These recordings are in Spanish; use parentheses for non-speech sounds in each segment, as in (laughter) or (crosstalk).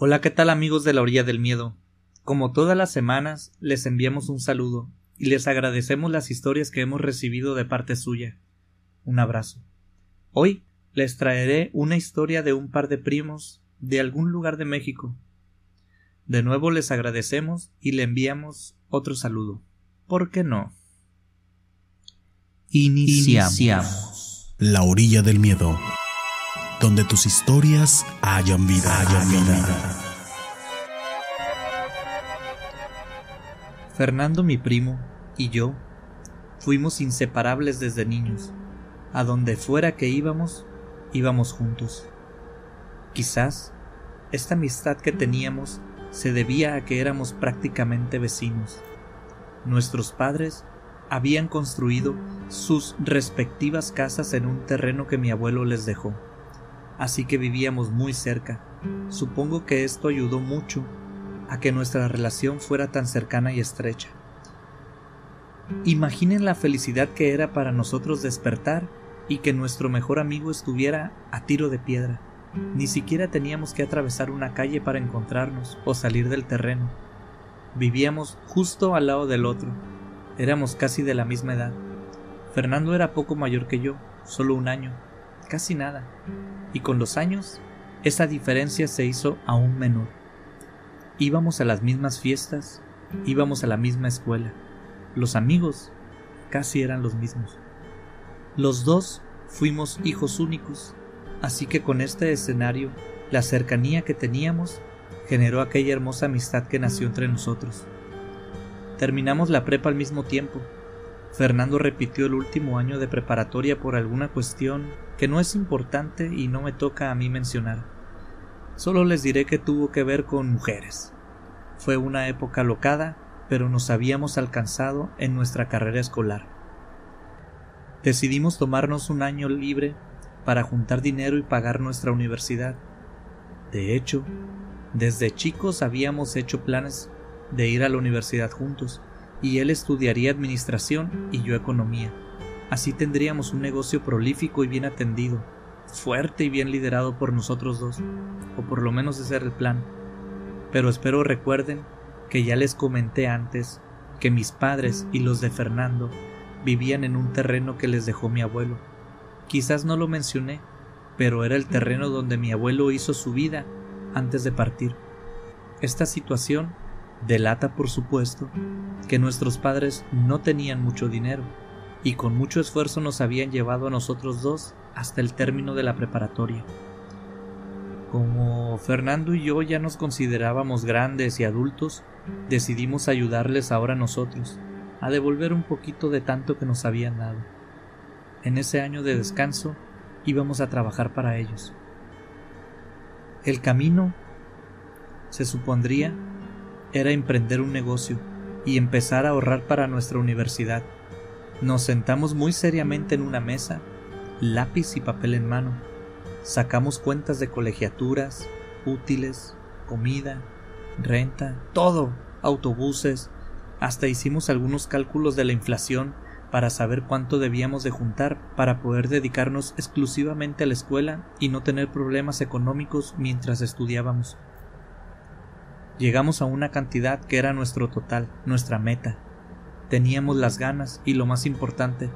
Hola, ¿qué tal amigos de la orilla del miedo? Como todas las semanas, les enviamos un saludo y les agradecemos las historias que hemos recibido de parte suya. Un abrazo. Hoy les traeré una historia de un par de primos de algún lugar de México. De nuevo les agradecemos y le enviamos otro saludo. ¿Por qué no? Iniciamos. La orilla del miedo donde tus historias hayan vida. Hayan vida. Fernando, mi primo, y yo fuimos inseparables desde niños. A donde fuera que íbamos, íbamos juntos. Quizás esta amistad que teníamos se debía a que éramos prácticamente vecinos. Nuestros padres habían construido sus respectivas casas en un terreno que mi abuelo les dejó así que vivíamos muy cerca. Supongo que esto ayudó mucho a que nuestra relación fuera tan cercana y estrecha. Imaginen la felicidad que era para nosotros despertar y que nuestro mejor amigo estuviera a tiro de piedra. Ni siquiera teníamos que atravesar una calle para encontrarnos o salir del terreno. Vivíamos justo al lado del otro. Éramos casi de la misma edad. Fernando era poco mayor que yo, solo un año, casi nada y con los años esa diferencia se hizo aún menor. Íbamos a las mismas fiestas, íbamos a la misma escuela, los amigos casi eran los mismos. Los dos fuimos hijos únicos, así que con este escenario, la cercanía que teníamos generó aquella hermosa amistad que nació entre nosotros. Terminamos la prepa al mismo tiempo, Fernando repitió el último año de preparatoria por alguna cuestión que no es importante y no me toca a mí mencionar. Solo les diré que tuvo que ver con mujeres. Fue una época locada, pero nos habíamos alcanzado en nuestra carrera escolar. Decidimos tomarnos un año libre para juntar dinero y pagar nuestra universidad. De hecho, desde chicos habíamos hecho planes de ir a la universidad juntos, y él estudiaría administración y yo economía. Así tendríamos un negocio prolífico y bien atendido, fuerte y bien liderado por nosotros dos, o por lo menos ese era el plan. Pero espero recuerden que ya les comenté antes que mis padres y los de Fernando vivían en un terreno que les dejó mi abuelo. Quizás no lo mencioné, pero era el terreno donde mi abuelo hizo su vida antes de partir. Esta situación delata, por supuesto, que nuestros padres no tenían mucho dinero y con mucho esfuerzo nos habían llevado a nosotros dos hasta el término de la preparatoria. Como Fernando y yo ya nos considerábamos grandes y adultos, decidimos ayudarles ahora nosotros a devolver un poquito de tanto que nos habían dado. En ese año de descanso íbamos a trabajar para ellos. El camino, se supondría, era emprender un negocio y empezar a ahorrar para nuestra universidad. Nos sentamos muy seriamente en una mesa, lápiz y papel en mano. Sacamos cuentas de colegiaturas, útiles, comida, renta, todo, autobuses, hasta hicimos algunos cálculos de la inflación para saber cuánto debíamos de juntar para poder dedicarnos exclusivamente a la escuela y no tener problemas económicos mientras estudiábamos. Llegamos a una cantidad que era nuestro total, nuestra meta. Teníamos las ganas y lo más importante,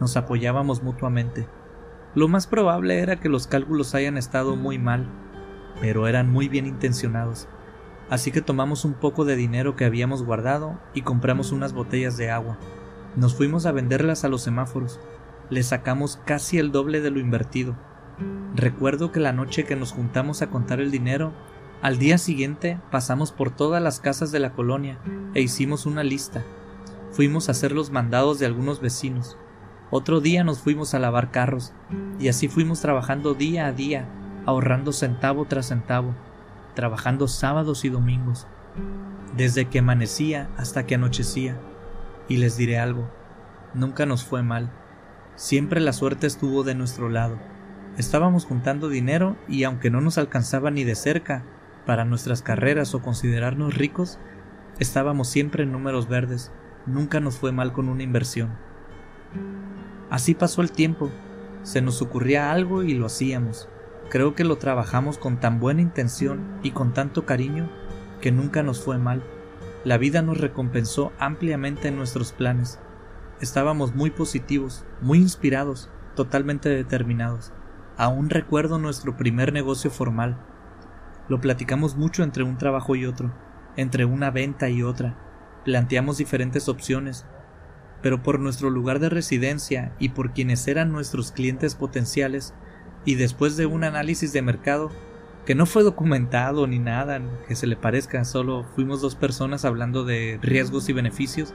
nos apoyábamos mutuamente. Lo más probable era que los cálculos hayan estado muy mal, pero eran muy bien intencionados. Así que tomamos un poco de dinero que habíamos guardado y compramos unas botellas de agua. Nos fuimos a venderlas a los semáforos. Le sacamos casi el doble de lo invertido. Recuerdo que la noche que nos juntamos a contar el dinero al día siguiente pasamos por todas las casas de la colonia e hicimos una lista. Fuimos a hacer los mandados de algunos vecinos. Otro día nos fuimos a lavar carros y así fuimos trabajando día a día, ahorrando centavo tras centavo, trabajando sábados y domingos, desde que amanecía hasta que anochecía. Y les diré algo, nunca nos fue mal, siempre la suerte estuvo de nuestro lado. Estábamos juntando dinero y aunque no nos alcanzaba ni de cerca, para nuestras carreras o considerarnos ricos, estábamos siempre en números verdes, nunca nos fue mal con una inversión. Así pasó el tiempo, se nos ocurría algo y lo hacíamos. creo que lo trabajamos con tan buena intención y con tanto cariño que nunca nos fue mal. La vida nos recompensó ampliamente en nuestros planes. Estábamos muy positivos, muy inspirados, totalmente determinados. Aún recuerdo nuestro primer negocio formal. Lo platicamos mucho entre un trabajo y otro, entre una venta y otra. Planteamos diferentes opciones, pero por nuestro lugar de residencia y por quienes eran nuestros clientes potenciales, y después de un análisis de mercado, que no fue documentado ni nada que se le parezca, solo fuimos dos personas hablando de riesgos y beneficios,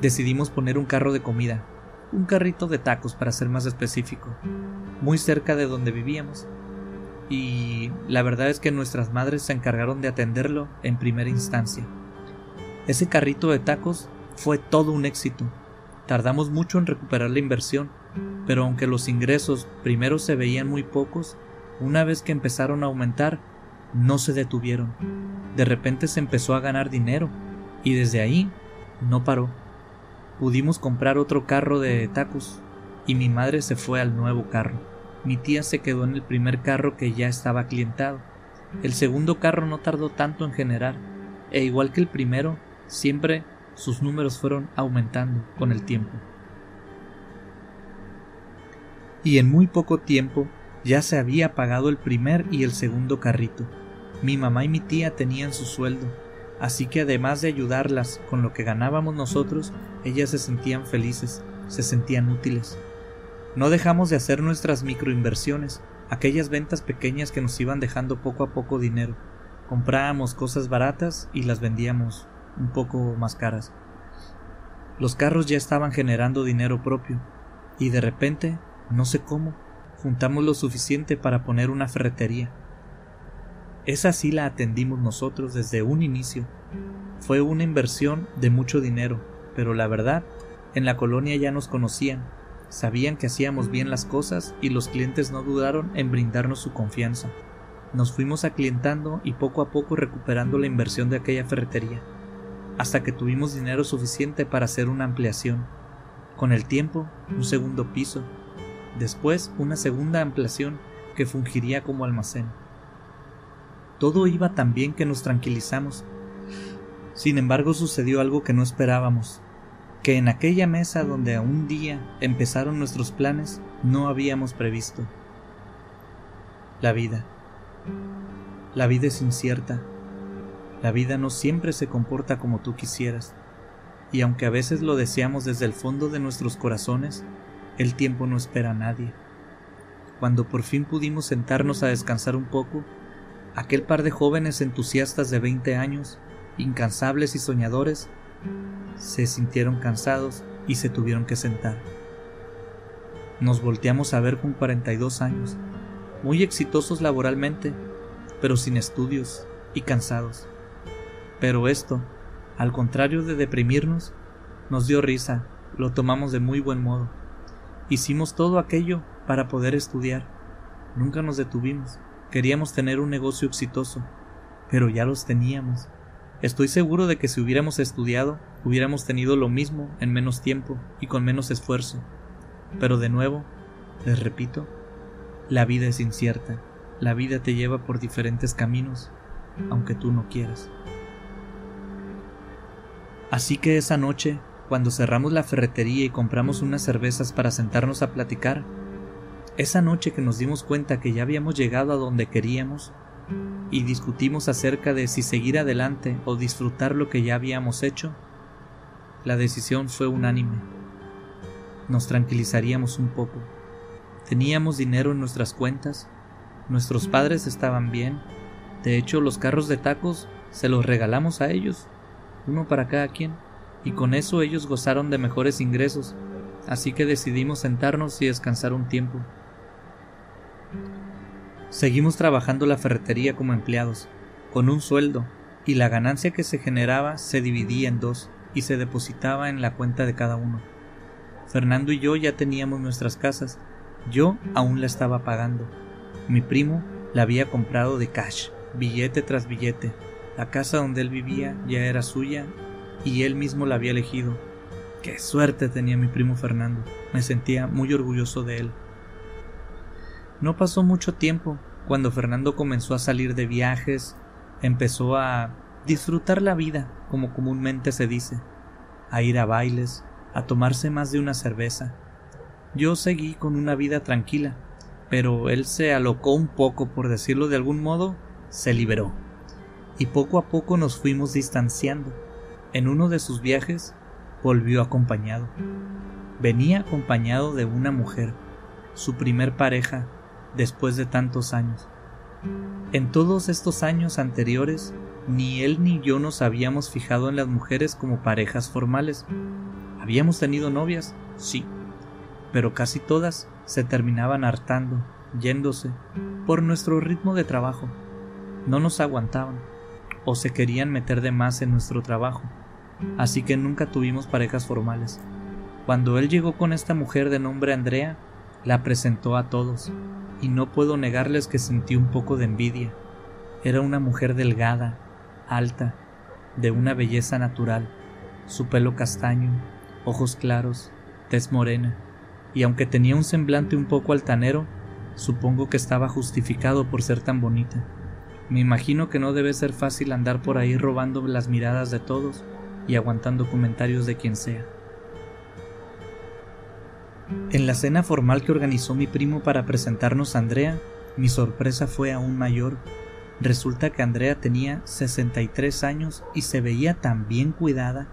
decidimos poner un carro de comida, un carrito de tacos para ser más específico, muy cerca de donde vivíamos. Y la verdad es que nuestras madres se encargaron de atenderlo en primera instancia. Ese carrito de tacos fue todo un éxito. Tardamos mucho en recuperar la inversión, pero aunque los ingresos primero se veían muy pocos, una vez que empezaron a aumentar, no se detuvieron. De repente se empezó a ganar dinero, y desde ahí no paró. Pudimos comprar otro carro de tacos, y mi madre se fue al nuevo carro. Mi tía se quedó en el primer carro que ya estaba clientado. El segundo carro no tardó tanto en generar, e igual que el primero, siempre sus números fueron aumentando con el tiempo. Y en muy poco tiempo ya se había pagado el primer y el segundo carrito. Mi mamá y mi tía tenían su sueldo, así que además de ayudarlas con lo que ganábamos nosotros, ellas se sentían felices, se sentían útiles. No dejamos de hacer nuestras microinversiones, aquellas ventas pequeñas que nos iban dejando poco a poco dinero. Comprábamos cosas baratas y las vendíamos un poco más caras. Los carros ya estaban generando dinero propio, y de repente, no sé cómo, juntamos lo suficiente para poner una ferretería. Esa sí la atendimos nosotros desde un inicio. Fue una inversión de mucho dinero, pero la verdad, en la colonia ya nos conocían, sabían que hacíamos bien las cosas y los clientes no dudaron en brindarnos su confianza. Nos fuimos aclientando y poco a poco recuperando la inversión de aquella ferretería hasta que tuvimos dinero suficiente para hacer una ampliación. Con el tiempo, un segundo piso, después una segunda ampliación que fungiría como almacén. Todo iba tan bien que nos tranquilizamos. Sin embargo, sucedió algo que no esperábamos, que en aquella mesa donde a un día empezaron nuestros planes no habíamos previsto. La vida. La vida es incierta, la vida no siempre se comporta como tú quisieras, y aunque a veces lo deseamos desde el fondo de nuestros corazones, el tiempo no espera a nadie. Cuando por fin pudimos sentarnos a descansar un poco, aquel par de jóvenes entusiastas de 20 años, incansables y soñadores, se sintieron cansados y se tuvieron que sentar. Nos volteamos a ver con 42 años, muy exitosos laboralmente, pero sin estudios y cansados. Pero esto, al contrario de deprimirnos, nos dio risa, lo tomamos de muy buen modo. Hicimos todo aquello para poder estudiar. Nunca nos detuvimos. Queríamos tener un negocio exitoso, pero ya los teníamos. Estoy seguro de que si hubiéramos estudiado, hubiéramos tenido lo mismo en menos tiempo y con menos esfuerzo. Pero de nuevo, les repito, la vida es incierta. La vida te lleva por diferentes caminos, aunque tú no quieras. Así que esa noche, cuando cerramos la ferretería y compramos unas cervezas para sentarnos a platicar, esa noche que nos dimos cuenta que ya habíamos llegado a donde queríamos y discutimos acerca de si seguir adelante o disfrutar lo que ya habíamos hecho, la decisión fue unánime. Nos tranquilizaríamos un poco. Teníamos dinero en nuestras cuentas, nuestros padres estaban bien, de hecho los carros de tacos se los regalamos a ellos uno para cada quien, y con eso ellos gozaron de mejores ingresos, así que decidimos sentarnos y descansar un tiempo. Seguimos trabajando la ferretería como empleados, con un sueldo, y la ganancia que se generaba se dividía en dos y se depositaba en la cuenta de cada uno. Fernando y yo ya teníamos nuestras casas, yo aún la estaba pagando. Mi primo la había comprado de cash, billete tras billete, la casa donde él vivía ya era suya y él mismo la había elegido. Qué suerte tenía mi primo Fernando. Me sentía muy orgulloso de él. No pasó mucho tiempo cuando Fernando comenzó a salir de viajes, empezó a disfrutar la vida, como comúnmente se dice, a ir a bailes, a tomarse más de una cerveza. Yo seguí con una vida tranquila, pero él se alocó un poco, por decirlo de algún modo, se liberó. Y poco a poco nos fuimos distanciando. En uno de sus viajes volvió acompañado. Venía acompañado de una mujer, su primer pareja, después de tantos años. En todos estos años anteriores, ni él ni yo nos habíamos fijado en las mujeres como parejas formales. Habíamos tenido novias, sí, pero casi todas se terminaban hartando, yéndose, por nuestro ritmo de trabajo. No nos aguantaban, o se querían meter de más en nuestro trabajo, así que nunca tuvimos parejas formales. Cuando él llegó con esta mujer de nombre Andrea, la presentó a todos, y no puedo negarles que sentí un poco de envidia. Era una mujer delgada, alta, de una belleza natural, su pelo castaño, ojos claros, tez morena, y aunque tenía un semblante un poco altanero, supongo que estaba justificado por ser tan bonita. Me imagino que no debe ser fácil andar por ahí robando las miradas de todos y aguantando comentarios de quien sea. En la cena formal que organizó mi primo para presentarnos a Andrea, mi sorpresa fue aún mayor. Resulta que Andrea tenía 63 años y se veía tan bien cuidada,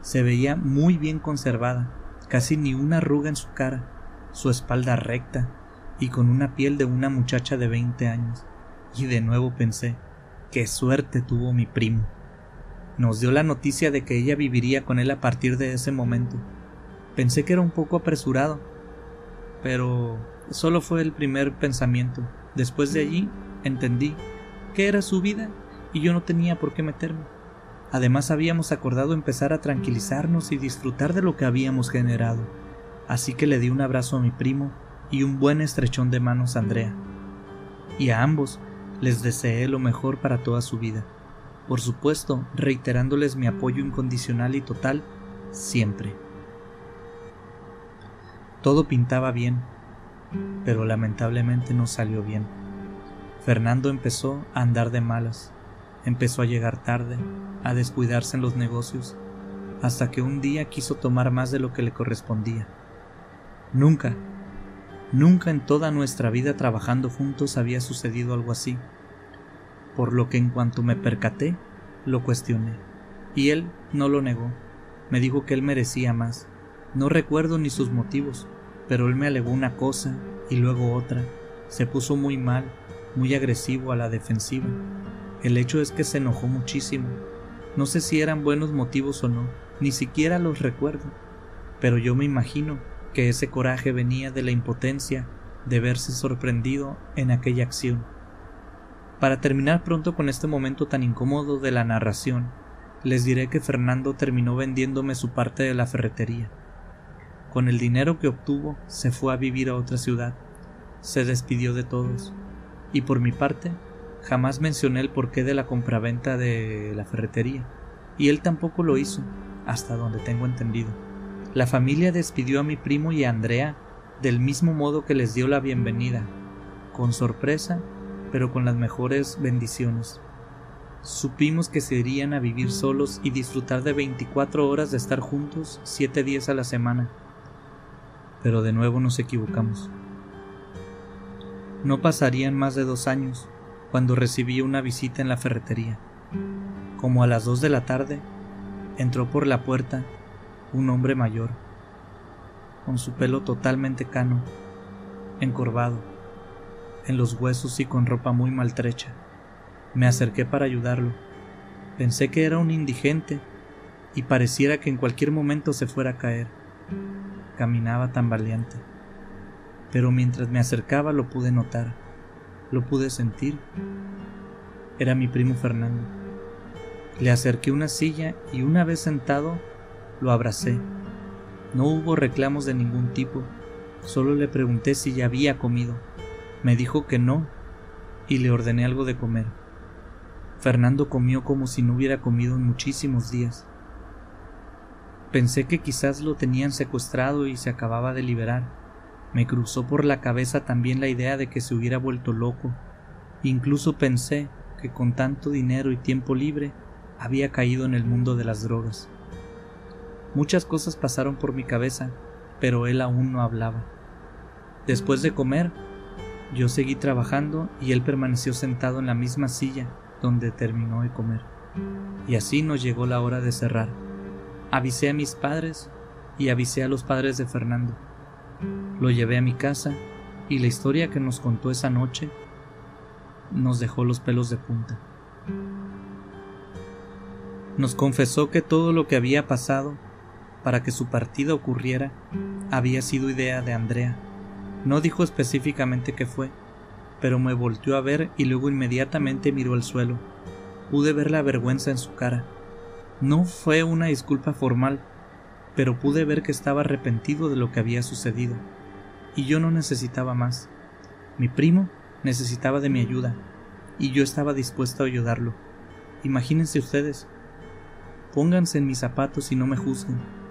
se veía muy bien conservada, casi ni una arruga en su cara, su espalda recta y con una piel de una muchacha de 20 años. Y de nuevo pensé, qué suerte tuvo mi primo. Nos dio la noticia de que ella viviría con él a partir de ese momento Pensé que era un poco apresurado, pero solo fue el primer pensamiento. Después de allí entendí que era su vida y yo no tenía por qué meterme. Además habíamos acordado empezar a tranquilizarnos y disfrutar de lo que habíamos generado. Así que le di un abrazo a mi primo y un buen estrechón de manos a Andrea. Y a ambos les deseé lo mejor para toda su vida. Por supuesto, reiterándoles mi apoyo incondicional y total siempre. Todo pintaba bien, pero lamentablemente no salió bien. Fernando empezó a andar de malas, empezó a llegar tarde, a descuidarse en los negocios, hasta que un día quiso tomar más de lo que le correspondía. Nunca, nunca en toda nuestra vida trabajando juntos había sucedido algo así, por lo que en cuanto me percaté, lo cuestioné, y él no lo negó, me dijo que él merecía más. No recuerdo ni sus motivos, pero él me alegó una cosa y luego otra. Se puso muy mal, muy agresivo a la defensiva. El hecho es que se enojó muchísimo. No sé si eran buenos motivos o no, ni siquiera los recuerdo, pero yo me imagino que ese coraje venía de la impotencia de verse sorprendido en aquella acción. Para terminar pronto con este momento tan incómodo de la narración, les diré que Fernando terminó vendiéndome su parte de la ferretería. Con el dinero que obtuvo se fue a vivir a otra ciudad, se despidió de todos, y por mi parte jamás mencioné el porqué de la compraventa de la ferretería, y él tampoco lo hizo, hasta donde tengo entendido. La familia despidió a mi primo y a Andrea del mismo modo que les dio la bienvenida, con sorpresa, pero con las mejores bendiciones. Supimos que se irían a vivir solos y disfrutar de 24 horas de estar juntos siete días a la semana pero de nuevo nos equivocamos. No pasarían más de dos años cuando recibí una visita en la ferretería. Como a las dos de la tarde, entró por la puerta un hombre mayor, con su pelo totalmente cano, encorvado, en los huesos y con ropa muy maltrecha. Me acerqué para ayudarlo. Pensé que era un indigente y pareciera que en cualquier momento se fuera a caer caminaba tan valiente. Pero mientras me acercaba lo pude notar, lo pude sentir. Era mi primo Fernando. Le acerqué una silla y una vez sentado, lo abracé. No hubo reclamos de ningún tipo, solo le pregunté si ya había comido. Me dijo que no y le ordené algo de comer. Fernando comió como si no hubiera comido en muchísimos días. Pensé que quizás lo tenían secuestrado y se acababa de liberar, Me cruzó por la cabeza también la idea de que se hubiera vuelto loco. Incluso pensé que con tanto dinero y tiempo libre había caído en el mundo de las drogas. Muchas cosas pasaron por mi cabeza, pero él aún no hablaba. Después de comer, yo seguí trabajando y él permaneció sentado en la misma silla donde terminó de comer. Y así nos llegó la hora de cerrar. Avisé a mis padres y avisé a los padres de Fernando. Lo llevé a mi casa y la historia que nos contó esa noche nos dejó los pelos de punta. Nos confesó que todo lo que había pasado para que su partida ocurriera había sido idea de Andrea. No dijo específicamente qué fue, pero me volteó a ver y luego inmediatamente miró al suelo. Pude ver la vergüenza en su cara. No fue una disculpa formal, pero pude ver que estaba arrepentido de lo que había sucedido. Y yo no necesitaba más. Mi primo necesitaba de mi ayuda, y yo estaba dispuesto a ayudarlo. Imagínense ustedes. Pónganse en mis zapatos y no me juzguen.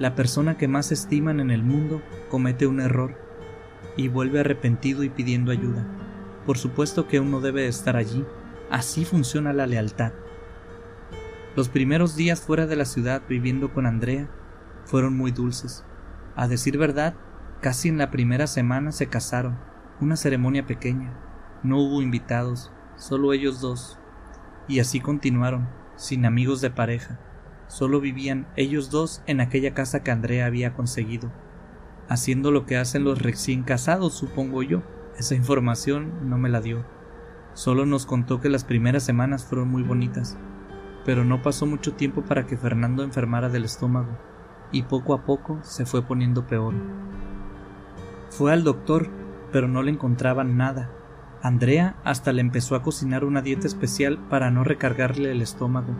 La persona que más estiman en el mundo comete un error y vuelve arrepentido y pidiendo ayuda. Por supuesto que uno debe estar allí. Así funciona la lealtad. Los primeros días fuera de la ciudad viviendo con Andrea fueron muy dulces. A decir verdad, casi en la primera semana se casaron, una ceremonia pequeña. No hubo invitados, solo ellos dos. Y así continuaron, sin amigos de pareja. Solo vivían ellos dos en aquella casa que Andrea había conseguido, haciendo lo que hacen los recién casados, supongo yo. Esa información no me la dio. Solo nos contó que las primeras semanas fueron muy bonitas, pero no pasó mucho tiempo para que Fernando enfermara del estómago, y poco a poco se fue poniendo peor. Fue al doctor, pero no le encontraban nada. Andrea hasta le empezó a cocinar una dieta especial para no recargarle el estómago,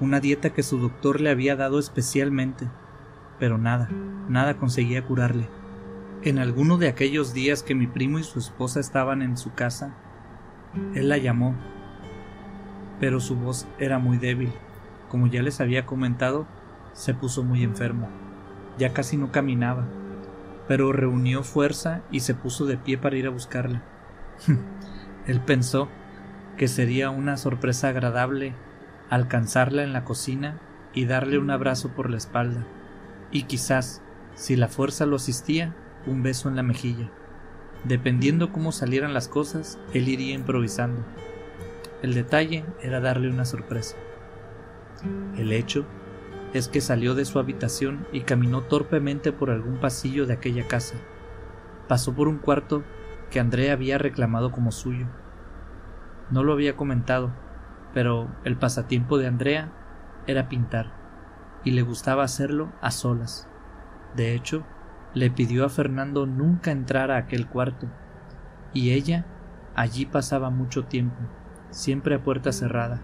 una dieta que su doctor le había dado especialmente, pero nada, nada conseguía curarle. En alguno de aquellos días que mi primo y su esposa estaban en su casa, él la llamó, pero su voz era muy débil. Como ya les había comentado, se puso muy enfermo. Ya casi no caminaba, pero reunió fuerza y se puso de pie para ir a buscarla. (laughs) Él pensó que sería una sorpresa agradable alcanzarla en la cocina y darle un abrazo por la espalda, y quizás, si la fuerza lo asistía, un beso en la mejilla. Dependiendo cómo salieran las cosas, él iría improvisando. El detalle era darle una sorpresa. El hecho es que salió de su habitación y caminó torpemente por algún pasillo de aquella casa. Pasó por un cuarto que Andrea había reclamado como suyo. No lo había comentado, pero el pasatiempo de Andrea era pintar, y le gustaba hacerlo a solas. De hecho, le pidió a Fernando nunca entrar a aquel cuarto, y ella allí pasaba mucho tiempo, siempre a puerta cerrada.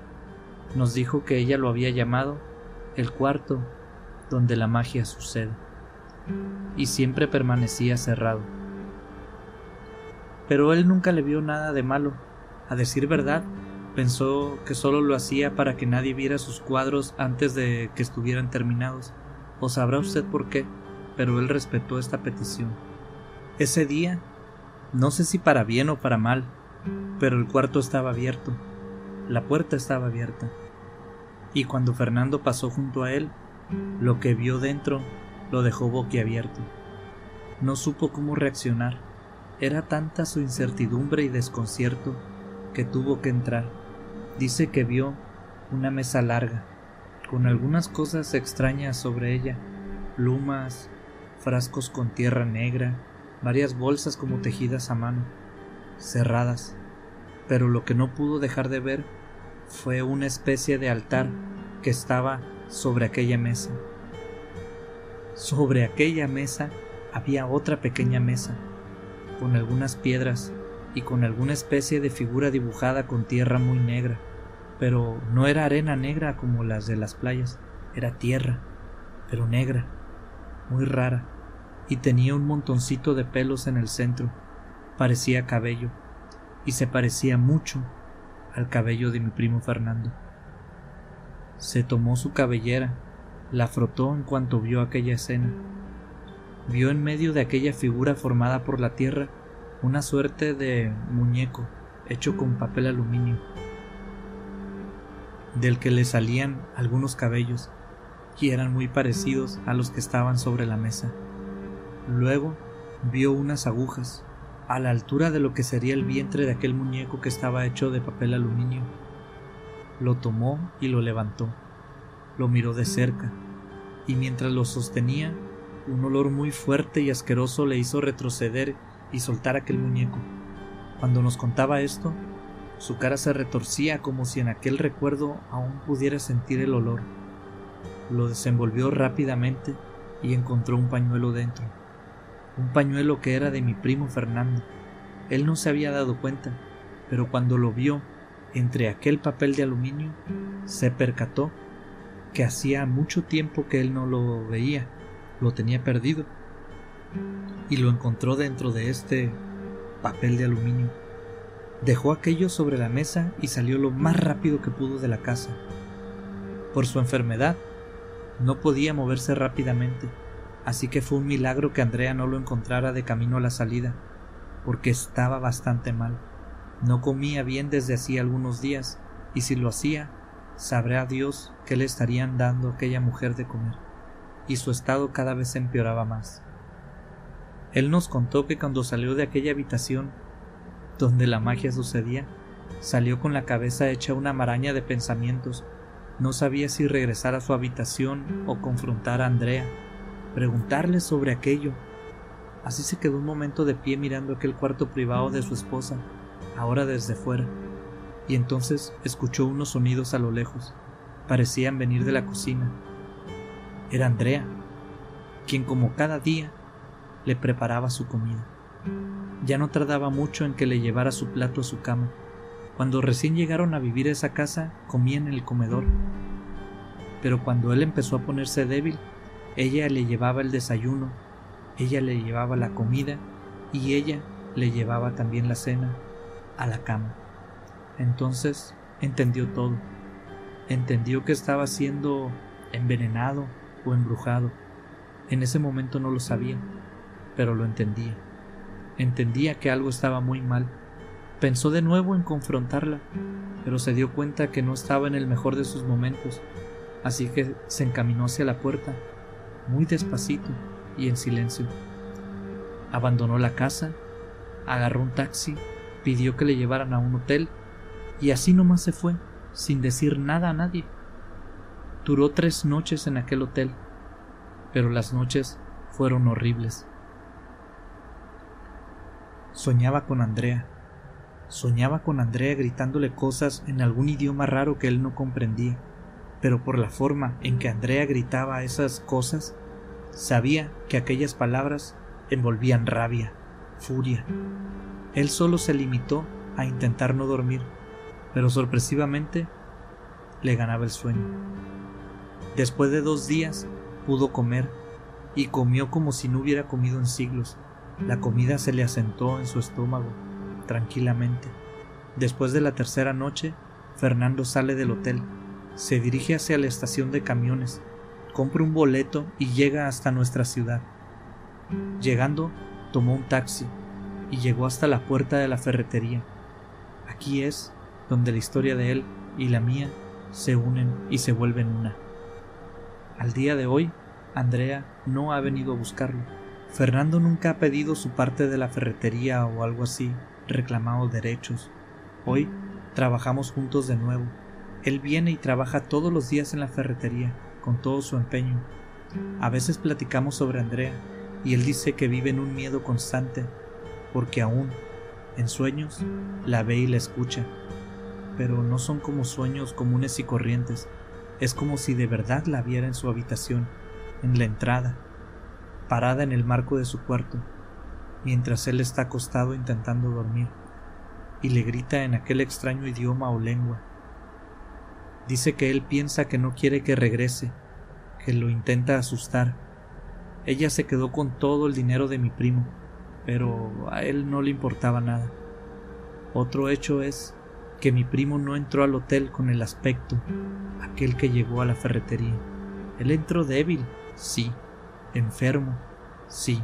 Nos dijo que ella lo había llamado el cuarto donde la magia sucede, y siempre permanecía cerrado. Pero él nunca le vio nada de malo. A decir verdad, pensó que solo lo hacía para que nadie viera sus cuadros antes de que estuvieran terminados. O sabrá usted por qué, pero él respetó esta petición. Ese día, no sé si para bien o para mal, pero el cuarto estaba abierto, la puerta estaba abierta, y cuando Fernando pasó junto a él, lo que vio dentro lo dejó boquiabierto. No supo cómo reaccionar era tanta su incertidumbre y desconcierto que tuvo que entrar. Dice que vio una mesa larga, con algunas cosas extrañas sobre ella, plumas, frascos con tierra negra, varias bolsas como tejidas a mano, cerradas, pero lo que no pudo dejar de ver fue una especie de altar que estaba sobre aquella mesa. Sobre aquella mesa había otra pequeña mesa, con algunas piedras y con alguna especie de figura dibujada con tierra muy negra, pero no era arena negra como las de las playas, era tierra, pero negra, muy rara, y tenía un montoncito de pelos en el centro, parecía cabello, y se parecía mucho al cabello de mi primo Fernando. Se tomó su cabellera, la frotó en cuanto vio aquella escena. vio en medio de aquella figura formada por la tierra una suerte de muñeco hecho con papel aluminio, del que le salían algunos cabellos y eran muy parecidos a los que estaban sobre la mesa. Luego vio unas agujas a la altura de lo que sería el vientre de aquel muñeco que estaba hecho de papel aluminio. Lo tomó y lo levantó. Lo miró de cerca, y mientras lo sostenía, un olor muy fuerte y asqueroso le hizo retroceder y soltar aquel muñeco. Cuando nos contaba esto, su cara se retorcía como si en aquel recuerdo aún pudiera sentir el olor. Lo desenvolvió rápidamente y encontró un pañuelo dentro un pañuelo que era de mi primo Fernando. Él no se había dado cuenta, pero cuando lo vio entre aquel papel de aluminio, se percató que hacía mucho tiempo que él no lo veía, lo tenía perdido, y lo encontró dentro de este papel de aluminio. Dejó aquello sobre la mesa y salió lo más rápido que pudo de la casa. Por su enfermedad, no podía moverse rápidamente así que fue un milagro que Andrea no lo encontrara de camino a la salida, porque estaba bastante mal. No comía bien desde hacía algunos días, y si lo hacía, sabrá Dios qué le estarían dando a aquella mujer de comer, y su estado cada vez empeoraba más. Él nos contó que cuando salió de aquella habitación donde la magia sucedía, salió con la cabeza hecha una maraña de pensamientos. No sabía si regresar a su habitación o confrontar a Andrea, preguntarle sobre aquello. Así se quedó un momento de pie mirando aquel cuarto privado de su esposa, ahora desde fuera, y entonces escuchó unos sonidos a lo lejos. Parecían venir de la cocina. Era Andrea, quien como cada día le preparaba su comida. Ya no tardaba mucho en que le llevara su plato a su cama. Cuando recién llegaron a vivir a esa casa, comían en el comedor. Pero cuando él empezó a ponerse débil, ella le llevaba el desayuno, ella le llevaba la comida y ella le llevaba también la cena a la cama. Entonces entendió todo. Entendió que estaba siendo envenenado o embrujado. En ese momento no lo sabía, pero lo entendía. Entendía que algo estaba muy mal. Pensó de nuevo en confrontarla, pero se dio cuenta que no estaba en el mejor de sus momentos, así que se encaminó hacia la puerta muy despacito y en silencio. Abandonó la casa, agarró un taxi, pidió que le llevaran a un hotel y así nomás se fue, sin decir nada a nadie. Duró tres noches en aquel hotel, pero las noches fueron horribles. Soñaba con Andrea. Soñaba con Andrea gritándole cosas en algún idioma raro que él no comprendía pero por la forma en que Andrea gritaba esas cosas, sabía que aquellas palabras envolvían rabia, furia. Él solo se limitó a intentar no dormir, pero sorpresivamente le ganaba el sueño. Después de dos días pudo comer y comió como si no hubiera comido en siglos. La comida se le asentó en su estómago, tranquilamente. Después de la tercera noche, Fernando sale del hotel se dirige hacia la estación de camiones, compra un boleto y llega hasta nuestra ciudad. Llegando, tomó un taxi y llegó hasta la puerta de la ferretería. Aquí es donde la historia de él y la mía se unen y se vuelven una. Al día de hoy, Andrea no ha venido a buscarlo. Fernando nunca ha pedido su parte de la ferretería o algo así, reclamado derechos. Hoy trabajamos juntos de nuevo él viene y trabaja todos los días en la ferretería, con todo su empeño. A veces platicamos sobre Andrea, y él dice que vive en un miedo constante, porque aún, en sueños, la ve y la escucha. Pero no son como sueños comunes y corrientes, es como si de verdad la viera en su habitación, en la entrada, parada en el marco de su cuarto, mientras él está acostado intentando dormir, y le grita en aquel extraño idioma o lengua Dice que él piensa que no quiere que regrese, que lo intenta asustar. Ella se quedó con todo el dinero de mi primo, pero a él no le importaba nada. Otro hecho es que mi primo no entró al hotel con el aspecto, aquel que llegó a la ferretería. Él entró débil, sí, enfermo, Sí,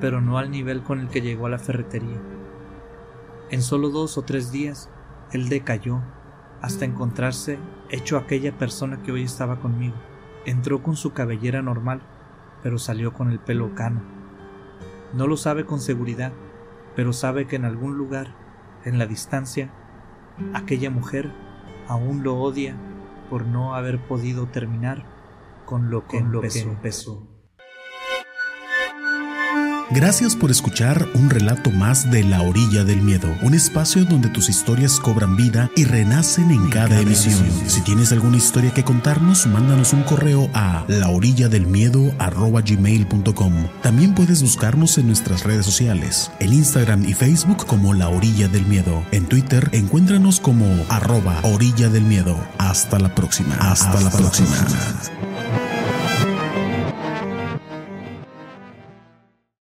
pero no al nivel con el que llegó a la ferretería. En solo dos o tres días, él decayó hasta encontrarse hecho aquella persona que hoy estaba conmigo. Entró con su cabellera normal, pero salió con el pelo cano. No lo sabe con seguridad, pero sabe que en algún lugar, en la distancia, aquella mujer aún lo odia por no haber podido terminar con lo que, con lo que empezó. Gracias por escuchar un relato más de La Orilla del Miedo, un espacio donde tus historias cobran vida y renacen en, cada, emisión. Si tienes alguna historia que contarnos, mándanos un correo a laorilladelmiedo@gmail.com. También puedes buscarnos en nuestras redes sociales, en Instagram y Facebook como La Orilla del Miedo. En Twitter, encuéntranos como arroba Orilla del Miedo. Hasta la próxima. Hasta, la próxima.